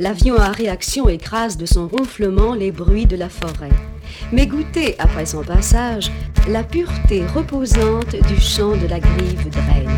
L'avion à réaction écrase de son ronflement les bruits de la forêt. Mais goûtez, après son passage, la pureté reposante du chant de la grive draine.